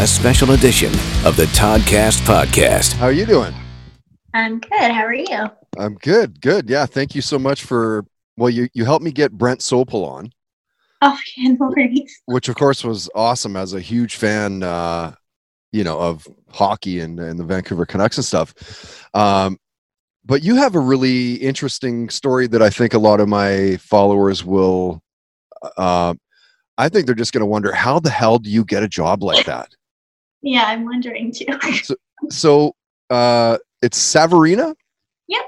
a special edition of the Toddcast podcast. How are you doing? I'm good. How are you? I'm good. Good. Yeah. Thank you so much for. Well, you you helped me get Brent Sopel on, Oh, yeah, no worries. which of course was awesome. As a huge fan, uh, you know, of hockey and, and the Vancouver Canucks and stuff. Um, but you have a really interesting story that I think a lot of my followers will. Uh, I think they're just going to wonder how the hell do you get a job like that? Yeah, I'm wondering too. So uh, it's Saverina. Yep.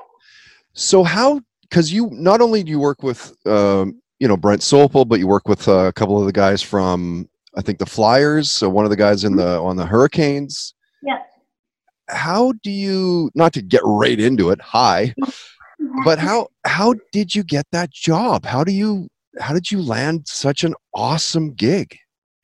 So how? Because you not only do you work with um, you know Brent Sopel, but you work with uh, a couple of the guys from I think the Flyers. So one of the guys in the on the Hurricanes. Yeah. How do you not to get right into it? Hi, but how how did you get that job? How do you how did you land such an awesome gig?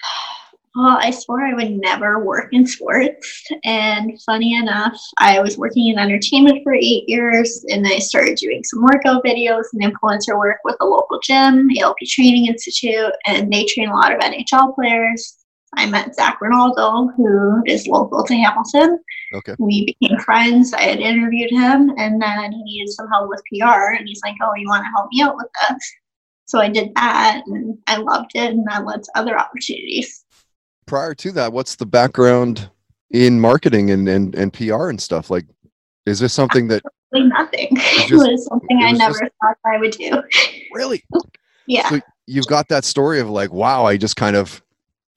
Well, I swore I would never work in sports. And funny enough, I was working in entertainment for eight years and I started doing some workout videos and influencer work with a local gym, ALP Training Institute, and they train a lot of NHL players. I met Zac Rinaldo, who is local to Hamilton. Okay. We became friends. I had interviewed him and then he needed some help with PR and he's like, Oh, you want to help me out with this? So I did that and I loved it and that led to other opportunities. Prior to that, what's the background in marketing and, and, and PR and stuff? Like, is this something that nothing. It just- was something it I was never just- thought I would do. really Yeah. So you've got that story of like, wow, I just kind of,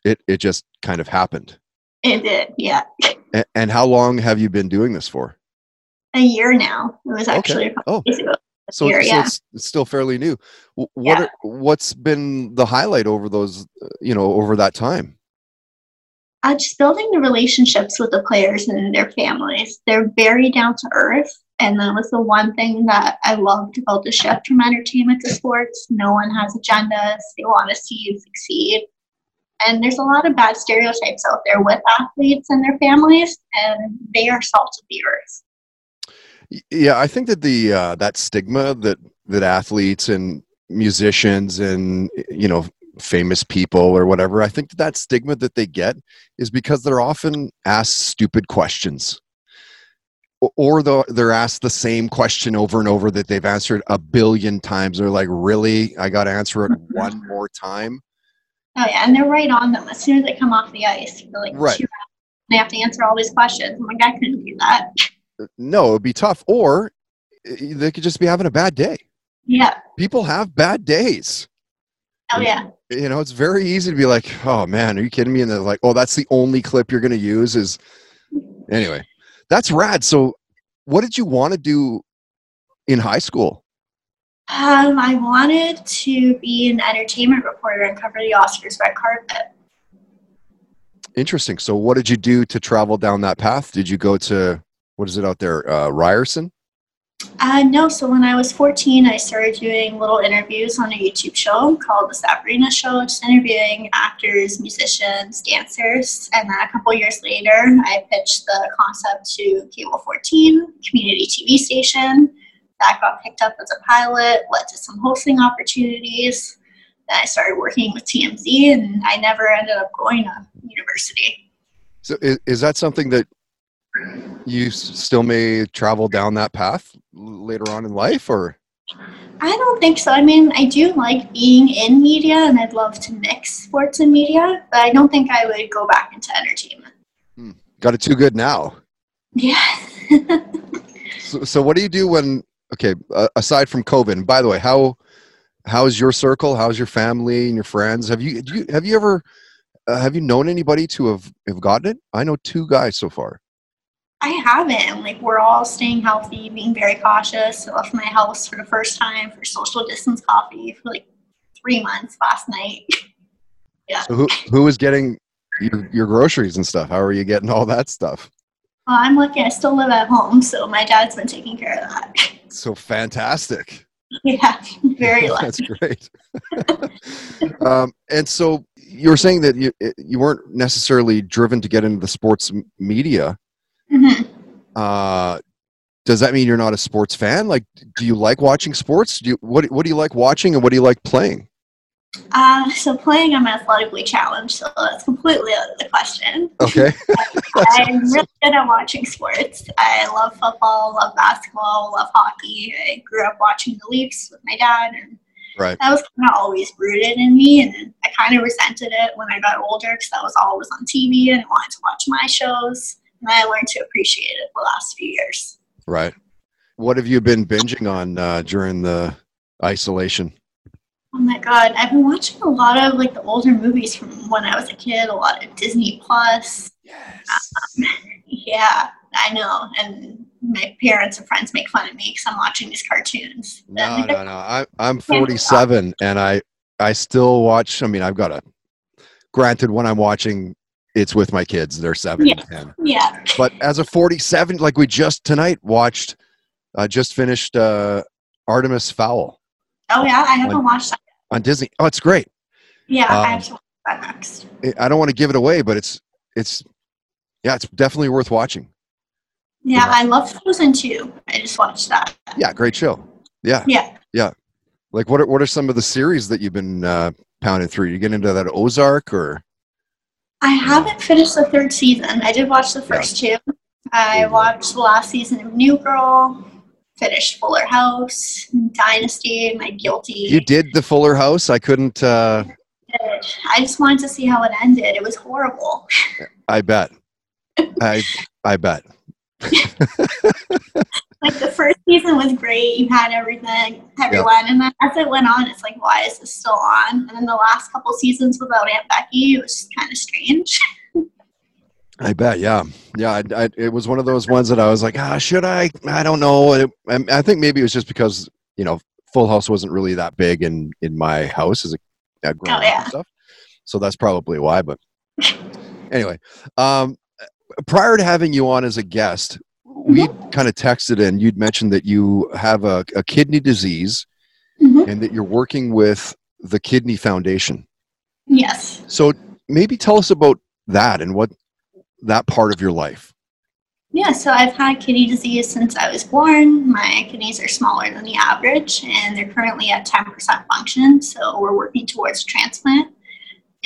it, it just kind of happened. It did. Yeah. And, and how long have you been doing this for? A year now. It was actually a couple Oh, ago. so, year, so yeah. it's, it's still fairly new. What, Yeah. are, what's been the highlight over those, uh, you know, over that time? Uh, just building the relationships with the players and their families. They're very down to earth. And that was the one thing that I loved about the shift from entertainment to sports. No one has agendas. They want to see you succeed. And there's a lot of bad stereotypes out there with athletes and their families, and they are salt of the earth. Yeah, I think that the uh, that stigma that that athletes and musicians and you know famous people or whatever, I think that, that stigma that they get is because they're often asked stupid questions, or they're asked the same question over and over that they've answered a billion times. They're like, "Really? I got to answer it one more time." Oh yeah, and they're right on them as soon as they come off the ice. They're like, Right. "Shoot, they have to answer all these questions. I'm like, I couldn't do that. No, it'd be tough, or eh, they could just be having a bad day. Yeah. People have bad days. Oh yeah. you know, it's very easy to be like, "Oh man, are you kidding me?" And they're like, "Oh, that's the only clip you're going to use." Is anyway, that's rad. So, what did you want to do in high school? Um, I wanted to be an entertainment reporter and cover the Oscars red carpet. Interesting. So, what did you do to travel down that path? Did you go to what is it out there, uh, Ryerson? Uh, no, so when I was 14, I started doing little interviews on a YouTube show called The Sabrina Show, just interviewing actors, musicians, dancers. And then a couple years later, I pitched the concept to Cable 14, community TV station. That got picked up as a pilot, led to some hosting opportunities. Then I started working with TMZ, and I never ended up going to university. So, is, is that something that you still may travel down that path later on in life, or I don't think so. I mean, I do like being in media and I'd love to mix sports and media, but I don't think I would go back into entertainment. got it too good now? Yeah. So, so what do you do when okay uh, aside from covid and by the way how how's your circle how's your family and your friends have you, do you have you ever uh, have you known anybody to have have gotten it i know two guys so far I haven't. Like, we're all staying healthy, being very cautious. I left my house for the first time for social distance coffee for like three months last night. Yeah. So who who is getting your, your groceries and stuff how are you getting all that stuff Well, I'm lucky. I still live at home, so my dad's been taking care of that. So fantastic. yeah, very lucky. That's great. um, and so you were saying that you you weren't necessarily driven to get into the sports media. Mhm. Uh, does that mean you're not a sports fan? Like, do you like watching sports? Do you what What do you like watching, and what do you like playing? Uh, so playing, I'm athletically challenged, so that's completely out of the question. Okay. I'm really good at watching sports. I love football, love basketball, love hockey. I grew up watching the Leafs with my dad, and Right. that was kind of always rooted in me. And I kind of resented it when I got older because that was always on TV and I wanted to watch my shows. And I learned to appreciate it the last few years. Right. What have you been binging on uh, during the isolation? Oh my god, I've been watching a lot of like the older movies from when I was a kid, a lot of Disney Plus. Yes. Yeah, I know. And my parents and friends make fun of me because I'm watching these cartoons. No, no, no. I, I'm 47, and I I still watch. I mean, I've got a. Granted, when I'm watching, it's with my kids. They're seven Yeah. and ten. Yeah. But as a 47, like we just tonight watched, uh, just finished uh, Artemis Fowl Oh yeah, I haven't Like- watched that. on Disney. Oh, it's great. Yeah, Um, I have to watch that next. I- don't want to give it away, but it's it's yeah, it's definitely worth watching. Yeah, yeah. I love Frozen too. I just watched that. Yeah, great show. Yeah. Yeah, Yeah. like what are, what are some of the series that you've been uh, pounding through? You get into that Ozark or I haven't finished the third season. I did watch the first two. I watched the last season of New Girl, finished Fuller House, Dynasty, My Guilty. you did the Fuller House? I couldn't. Uh, I just wanted to see how it ended. It was horrible. I bet. I I bet. Like the first season was great. You had everything, everyone, and then as it went on, it's like, why is this still on? And then the last couple seasons without Aunt Becky, it was kind of strange. I bet, yeah, yeah. I, I, it was one of those ones that I was like, ah, should I? I don't know. It, I, I think maybe it was just because you know, Full House wasn't really that big in in my house as a uh, growing up yeah. and stuff. So that's probably why. But anyway, um, prior to having you on as a guest, we kind of texted and you'd mentioned that you have a, a kidney disease Mhm. and that you're working with the Kidney Foundation. Yes. So maybe tell us about that and what that part of your life. Yeah, so I've had kidney disease since I was born. My kidneys are smaller than the average, and they're currently at 10% function, so we're working towards transplant.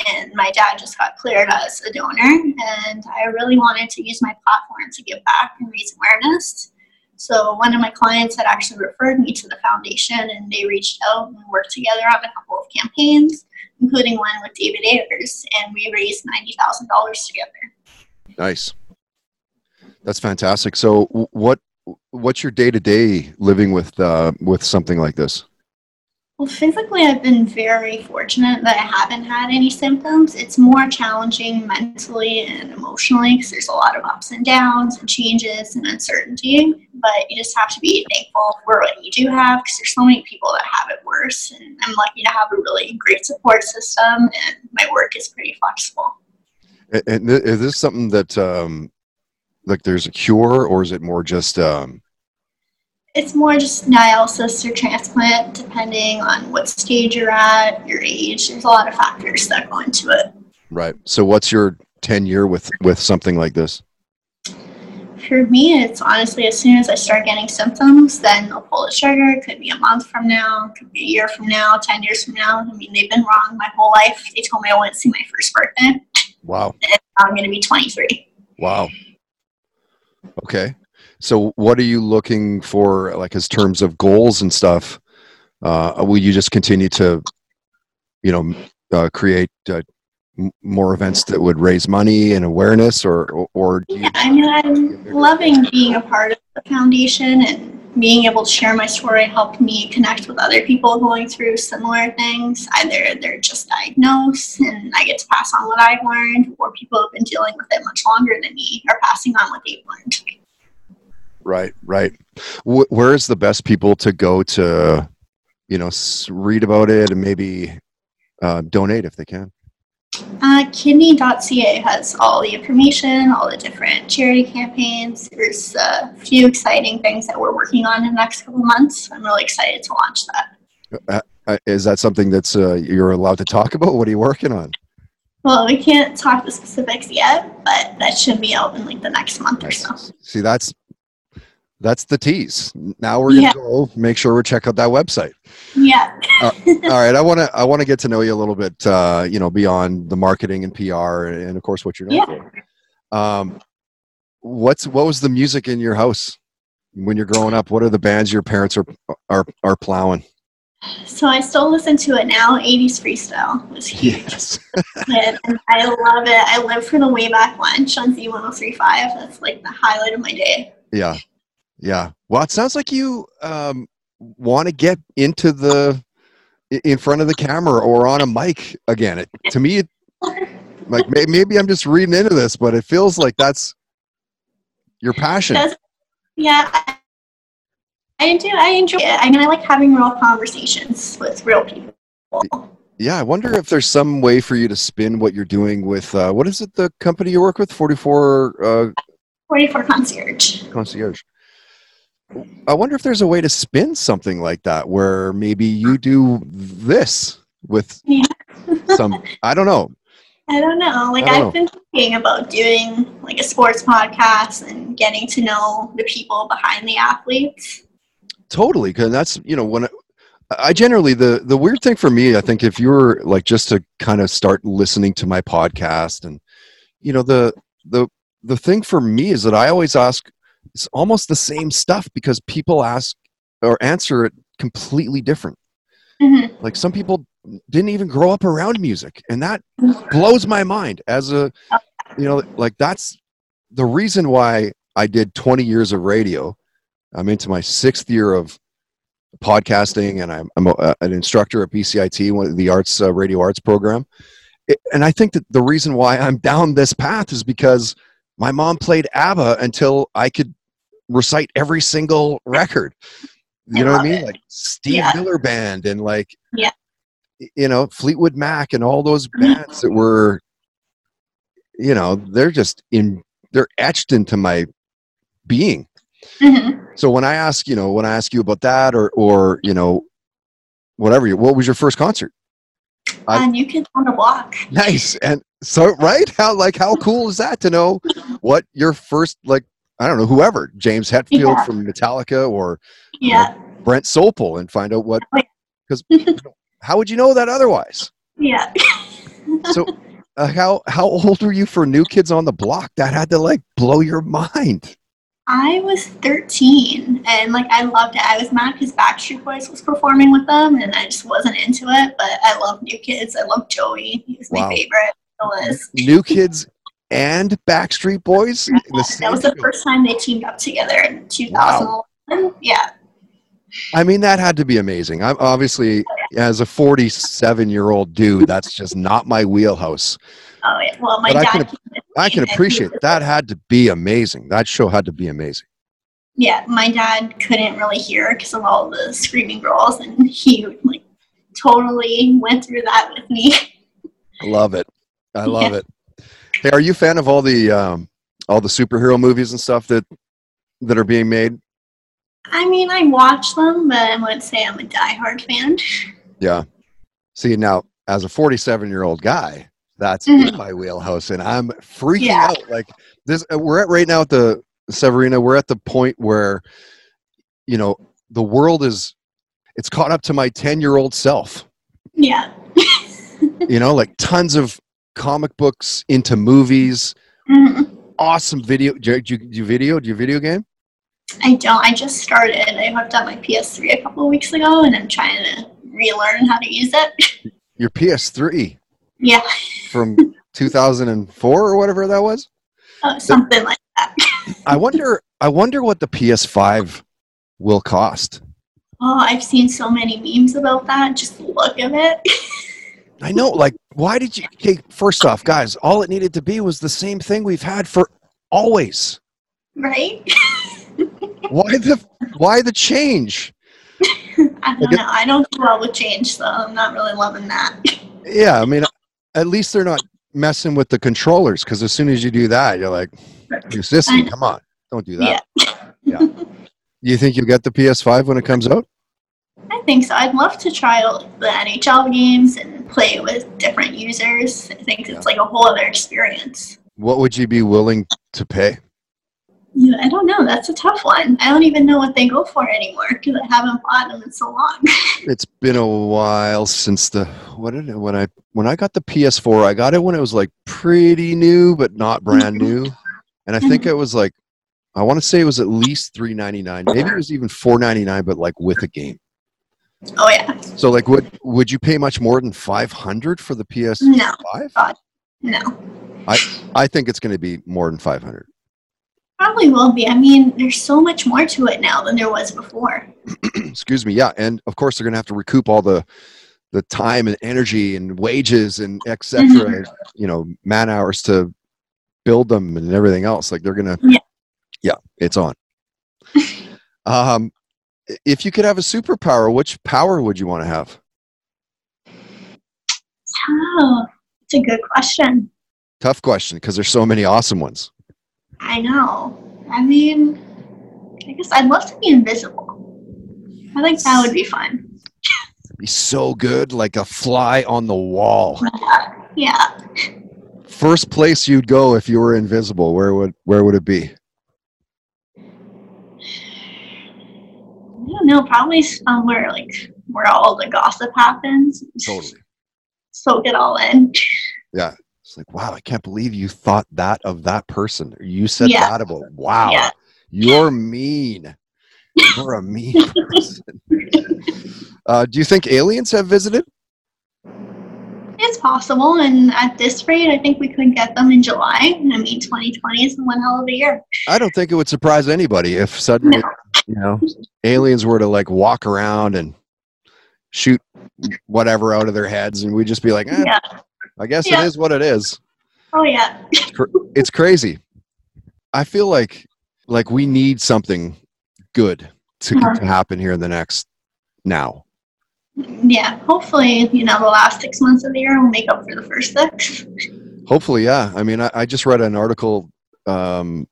And my dad just got cleared as a donor, and I really wanted to use my platform to give back and raise awareness. So one of my clients had actually referred me to the foundation, and they reached out and worked together on a couple of campaigns, including one with David Ayres, and we raised $90,000 together. Nice. That's fantastic. So what what's your day to day living with uh, with something like this? Well, physically, I've been very fortunate that I haven't had any symptoms. It's more challenging mentally and emotionally because there's a lot of ups and downs and changes and uncertainty. But you just have to be thankful for what you do have because there's so many people that have it worse. And I'm lucky to have a really great support system, and my work is pretty flexible. And is this something that um, like there's a cure, or is it more just um, It's more just dialysis or transplant, depending on what stage you're at, your age. There's a lot of factors that go into it. right? So what's your tenure with with something like this? For me, it's honestly as soon as I start getting symptoms, then they'll pull the trigger. It could be a month from now, it could be a year from now, 10 years from now. I mean, they've been wrong my whole life. They told me I wouldn't see my first birthday. Wow, And I'm going to be 23. wow. Okay, so what are you looking for, like as terms of goals and stuff? Uh, will you just continue to, you know, uh, create uh, m- more events that would raise money and awareness, or or, or Yeah, I mean, I'm loving being a part of the foundation and being able to share my story helped me connect with other people going through similar things. Either they're just diagnosed and I get to pass on what I've learned, or people who've been dealing with it much longer than me are passing on what they've learned. Right, right? Wh- where is the best people to go to, you know, s- read about it and maybe uh, donate if they can? Uh, kidney.ca has all the information, all the different charity campaigns. There's a few exciting things that we're working on in the next couple months. I'm really excited to launch that. Uh, is that something that's uh, you're allowed to talk about? What are you working on? Well, we can't talk the specifics yet, but that should be out in like the next month or so. See, that's that's the tease. Now we're gonna Yeah. go make sure we check out that website. Yeah. All right, I want to I want to get to know you a little bit. Uh, you know, beyond the marketing and PR, and, of course what you're known for. Um, what's what was the music in your house when you're growing up? What are the bands your parents are are are plowing? So I still listen to it now. 80s freestyle was huge. Yes. And I love it. I live for the way back lunch on Z1035. That's like the highlight of my day. Yeah. Yeah. Well, it sounds like you um, want to get into the in front of the camera or on a mic again. It, to me, it, like may, maybe I'm just reading into this, but it feels like that's your passion. Does- Yeah. I, I do. I enjoy it. I mean, I like having real conversations with real people. Yeah, I wonder if there's some way for you to spin what you're doing with uh, what is it? The company you work with, 44 uh, 44 concierge. concierge. I wonder if there's a way to spin something like that, where maybe you do this with Yeah. some. I don't know. I don't know. Like don't I've been thinking about doing like a sports podcast and getting to know the people behind the athletes. Totally, because that's you know when I, I generally the the weird thing for me, I think if you're like just to kind of start listening to my podcast and you know the the the thing for me is that I always ask it's almost the same stuff because people ask or answer it completely different. Mhm. Like some people didn't even grow up around music, and that blows my mind. As a you know, like that's the reason why I did 20 years of radio. I'm into my sixth year of podcasting, and I'm, I'm a, an instructor at BCIT, one of the arts uh, radio arts program. It, and I think that the reason why I'm down this path is because my mom played ABBA until I could recite every single record. You I know what I mean? it. Like Steve Yeah. Miller Band and like, Yeah. you know, Fleetwood Mac and all those Mhm. bands that were, you know, they're just in, they're etched into my being. Mhm. So when I ask, you know, when I ask you about that or, or, you know, whatever, you, what was your first concert? I- Uh, new kids on the block. Nice. And so, right? How, like, how cool is that to know what your first, like, I don't know, whoever, James Hetfield Yeah. from Metallica or Yeah. Brent Sopel and find out what, because how would you know that otherwise? Yeah. So, uh, how, how old were you for New Kids on the Block? That had to, like, blow your mind. I was 13 and like I loved it. I was mad because Backstreet Boys was performing with them and I just wasn't into it. But I love New Kids. I love Joey. He was my Wow. favorite. New Kids and Backstreet Boys in the same That was the first time they teamed up together in 2011. Yeah. I mean, that had to be amazing. I'm obviously, as a 47 year old dude, that's just not my wheelhouse. Oh yeah. Well, my But I dad. can- I can appreciate that. Had to be amazing. That show had to be amazing. Yeah, my dad couldn't really hear because of all the screaming girls, and he like totally went through that with me. I love it. I love it. Hey, are you a fan of all the um, all the superhero movies and stuff that that are being made? I mean, I watch them, but I wouldn't say I'm a diehard fan. Yeah. See now, as a 47 year old guy, that's Mhm. in my wheelhouse, and I'm freaking Yeah. out. Like this, uh, we're at right now at the Saverina. We're at the point where, you know, the world is it's caught up to my 10 year old self. Yeah. You know, like tons of comic books into movies, Mhm. awesome video. Do you, do you, video? Do you video game? I don't. I just started. I hooked up my PS3 a couple of weeks ago, and I'm trying to relearn how to use it. Your PS3 yeah, from 2004 or whatever that was. uh, something like that. I wonder. I wonder what the PS5 will cost. Oh, I've seen so many memes about that. Just the look of it. I know. Like, why did you? Okay, first off, guys, all it needed to be was the same thing we've had for always. right? Why the? Why the change? I don't know. I don't do well with change, so I'm not really loving that. Yeah, I mean, at least they're not messing with the controllers because as soon as you do that, you're like, system, come on, don't do that. Yeah. Do you think you'll get the PS5 when it comes out? I think so. I'd love to try out the NHL games and play with different users. I think it's like a whole other experience. What would you be willing to pay? Yeah, I don't know. That's a tough one. I don't even know what they go for anymore because I haven't bought them in so long. It's been a while since the what did it, when I when I got the PS4, I got it when it was like pretty new but not brand new, and I think mm-hmm. it was like I want to say it was at least three ninety nine, maybe it was even four ninety nine, but like with a game. Oh yeah, So like, would would you pay much more than five hundred for the PS5? No. no, I I think it's going to be more than five hundred. probably will be. I mean, there's so much more to it now than there was before. excuse me yeah and of course they're going to have to recoup all the the time and energy and wages and etc Mhm. you know man hours to build them and everything else like they're going to Yeah. yeah it's on um if you could have a superpower which power would you want to have Oh, it's a good question. tough question because there's so many awesome ones I know. I mean, I guess I'd love to be invisible. I think that would be fun. be so good like a fly on the wall Yeah. first place you'd go if you were invisible where would where would it be I don't know. Probably somewhere like where all the gossip happens. totally Soak it all in. Yeah. It's like, wow, I can't believe you thought that of that person. You said Yeah. that about wow. Yeah. You're mean. You're a mean person. Uh, do you think aliens have visited? It's possible, and at this rate, I think we could get them in July. I mean, 2020 is one hell of a year. I don't think it would surprise anybody if suddenly, No. You know, aliens were to like walk around and shoot whatever out of their heads, and we'd just be like, eh, Yeah. I guess Yeah. it is what it is. Oh yeah. It's crazy. I feel like like we need something good to, to happen here in the next now. Yeah. Hopefully, you know, the last six months of the year will make up for the first six. Hopefully, yeah. I mean, I, I just read an article. Um,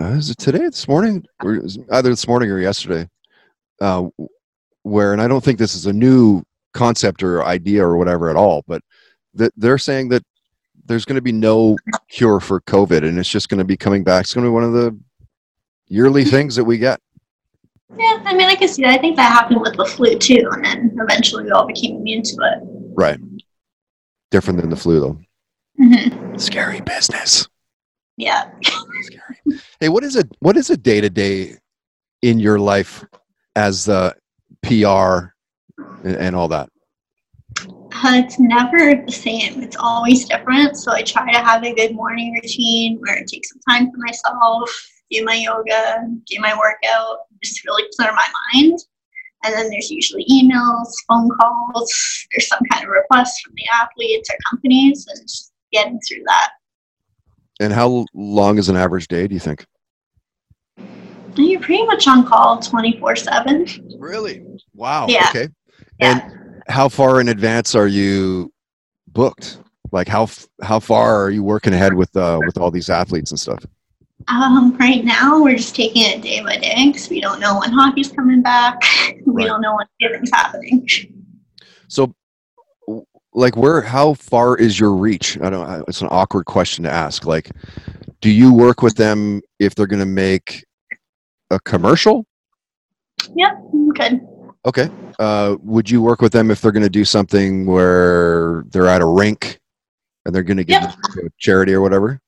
uh, is it today? This morning? Or either this morning or yesterday? Uh, where, and I don't think this is a new concept or idea or whatever at all, but that they're saying that there's going to be no cure for COVID, and it's just going to be coming back. It's going to be one of the yearly things that we get. Yeah, I mean, I can see that. I think that happened with the flu too, and then eventually we all became immune to it. Right. Different than the flu, though. hmm Scary business. Yeah. Hey, what is it? What is a day to day in your life as the PR and, and all that? Uh, it's never the same. It's always different. So I try to have a good morning routine where I take some time for myself, do my yoga, do my workout, just really clear my mind. And then there's usually emails, phone calls, there's some kind of request from the athletes or companies, and just getting through that. And how long is an average day? Do you think? You're pretty much on call 24 7. Really? Wow. Yeah. Okay. Yeah. And how far in advance are you booked? Like how how far are you working ahead with uh, with all these athletes and stuff? Um, right now, we're just taking it day by day because we don't know when hockey's coming back. We Right. don't know when anything's happening. So, like, where? How far is your reach? I don't. It's an awkward question to ask. Like, do you work with them if they're going to make a commercial? Yep, good. Okay. Uh, would you work with them if they're going to do something where they're at a rink and they're going to give Yep. to a charity or whatever?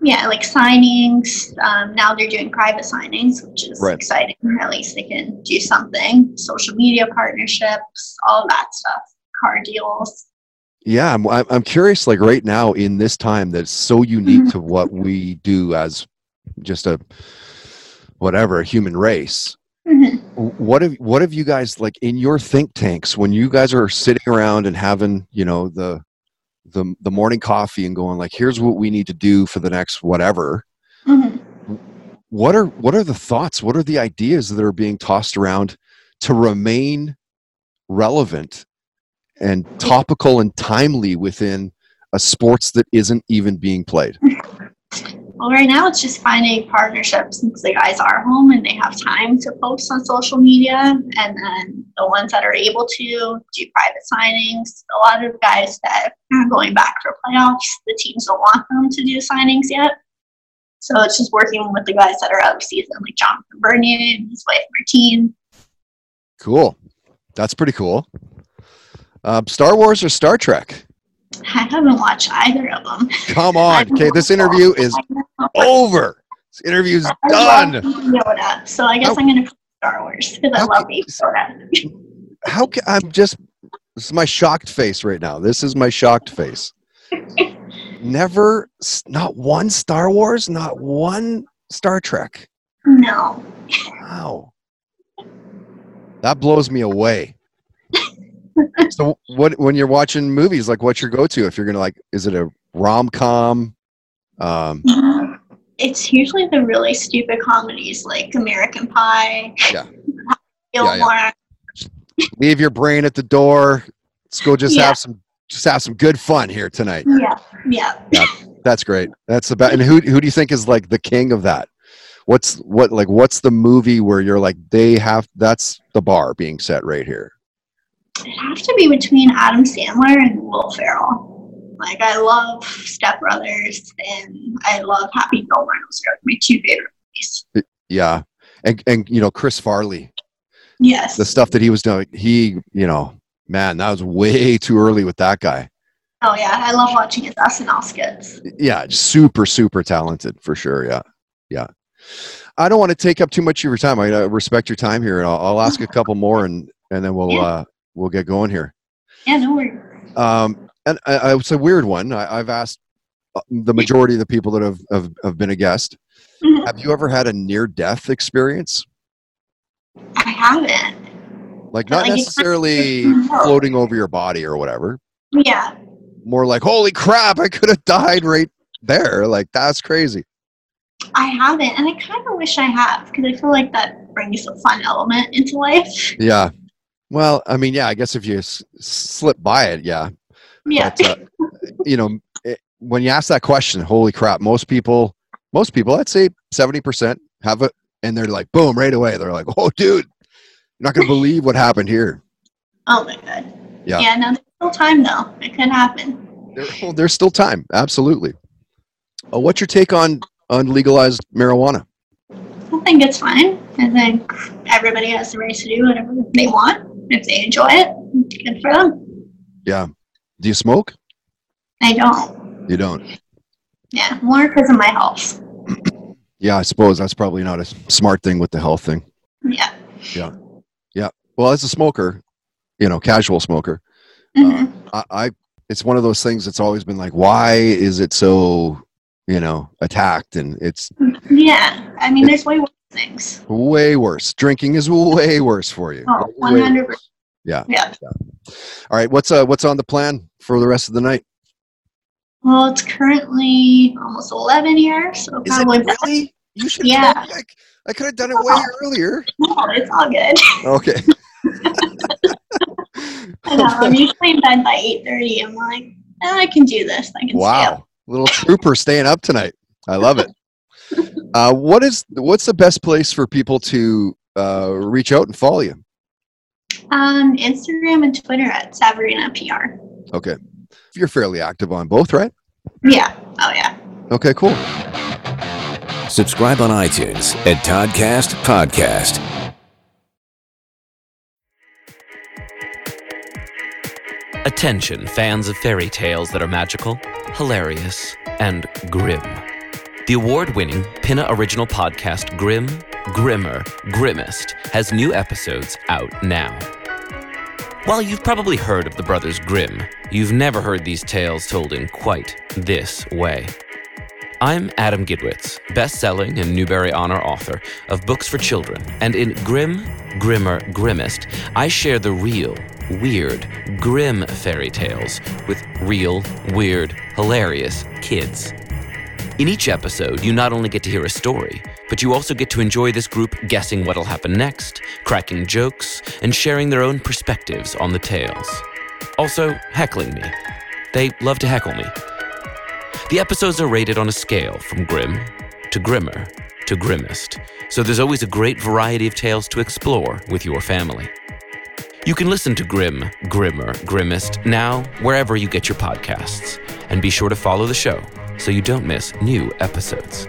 Yeah, like signings. Um, now they're doing private signings, which is Right. exciting. At least they can do something. Social media partnerships, all that stuff. Car deals. Yeah, I'm, I'm curious. Like right now in this time that's so unique Mhm. to what we do as just a whatever a human race. Mhm. What have what have you guys like in your think tanks when you guys are sitting around and having you know the the the morning coffee and going like here's what we need to do for the next whatever. Mhm. What are what are the thoughts? What are the ideas that are being tossed around to remain relevant and topical and timely within a sports that isn't even being played? Well, right now it's just finding partnerships since the guys are home and they have time to post on social media. And then the ones that are able to do private signings. A lot of guys that are going back for playoffs, the teams don't want them to do signings yet. So it's just working with the guys that are out of season, like Jonathan Bernier and his wife Martine. Cool. That's pretty cool. Um, Star Wars or Star Trek? I haven't watched either of them. Come on. Okay, this interview is over. This interview's done. Yoda, so I guess How- I'm going to Star Wars because I How love Baby Yoda. How can I'm just this is my shocked face right now. This is my shocked face. Never not one Star Wars, not one Star Trek. No. Wow. That blows me away. so what when you're watching movies, like what's your go-to? If you're gonna like, is it a rom-com? Um, It's usually the really stupid comedies like American Pie. Yeah. Yeah, Gilmore. leave your brain at the door. Let's go just Yeah. have some just have some good fun here tonight. Yeah. Yeah. That's great. That's the best. And who who do you think is like the king of that? What's what like what's the movie where you're like they have that's the bar being set right here. It'd have to be between Adam Sandler and Will Ferrell. Like I love Step Brothers and I love Happy Gilmore. Those are my two favorite movies. Yeah. And and you know Chris Farley, Yes. the stuff that he was doing, he, you know, man, that was way too early with that guy. oh yeah, I love watching his SNL skits. Yeah, super super talented for sure. Yeah. Yeah. I don't want to take up too much of your time. I uh, respect your time here and I'll, I'll ask a couple more and and then we'll Yeah. uh we'll get going here. Yeah, no worries. Um, and I, I, it's a weird one. I, I've asked uh, the majority of the people that have, have, have been a guest. Mhm. Have you ever had a near death experience? I haven't. Like not Like, necessarily floating over your body or whatever. Yeah. More like, holy crap, I could have died right there. Like that's crazy. I haven't, and I kind of wish I have because I feel like that brings a fun element into life. Yeah. Well, I mean, yeah, I guess if you s- slip by it, yeah. Yeah. But, uh, you know, it, when you ask that question, holy crap, most people, most people, I'd say 70% have it and they're like, boom, right away. They're like, oh, dude, you're not going to believe what happened here. oh my god. Yeah. Yeah. No, there's still time though. It could happen. There, well, there's still time. Absolutely. Uh, what's your take on, on legalized marijuana? I think it's fine. I think everybody has the right to do whatever they want. If they enjoy it, good for them. Yeah. Do you smoke? I don't. You don't. Yeah, more because of my health. Yeah, I suppose that's probably not a smart thing with the health thing. Yeah. Yeah. Yeah. Well, as a smoker, you know, casual smoker, Mhm. I, I it's one of those things that's always been like, why is it so, you know, attacked? And it's yeah. I mean, there's way worse things. way worse. Drinking is way worse for you. Oh, 100%. worse. Yeah. Yeah. All right. What's uh what's on the plan for the rest of the night? Well, it's currently almost 11 here, so Is it probably really? You should. Yeah. Have. I, I could have done it way earlier. No, it's all good. Okay. I know. I'm usually in bed by 8:30. I'm like, "Eh, I can do this. I can wow. Little trooper staying up tonight. I love it. Uh, what is what's the best place for people to uh, reach out and follow you? Um, Instagram and Twitter at Saverina PR. Okay. You're fairly active on both, right? Yeah. Oh yeah. Okay, cool. Subscribe on iTunes at Toddcast Podcast. Attention, fans of fairy tales that are magical, hilarious, and grim. The award winning Pinna original podcast Grim, Grimmer, Grimmest has new episodes out now. While you've probably heard of the Brothers Grimm, you've never heard these tales told in quite this way. I'm Adam Gidwitz, best selling and Newbery Honor author of books for children, and in Grim, Grimmer, Grimmest, I share the real, weird, grim fairy tales with real, weird, hilarious kids. In each episode, you not only get to hear a story, but you also get to enjoy this group guessing what'll happen next, cracking jokes, and sharing their own perspectives on the tales. Also, heckling me. They love to heckle me. The episodes are rated on a scale from grim to grimmer to grimmest, so there's always a great variety of tales to explore with your family. You can listen to Grim, Grimmer, Grimmest now wherever you get your podcasts, and be sure to follow the show so you don't miss new episodes.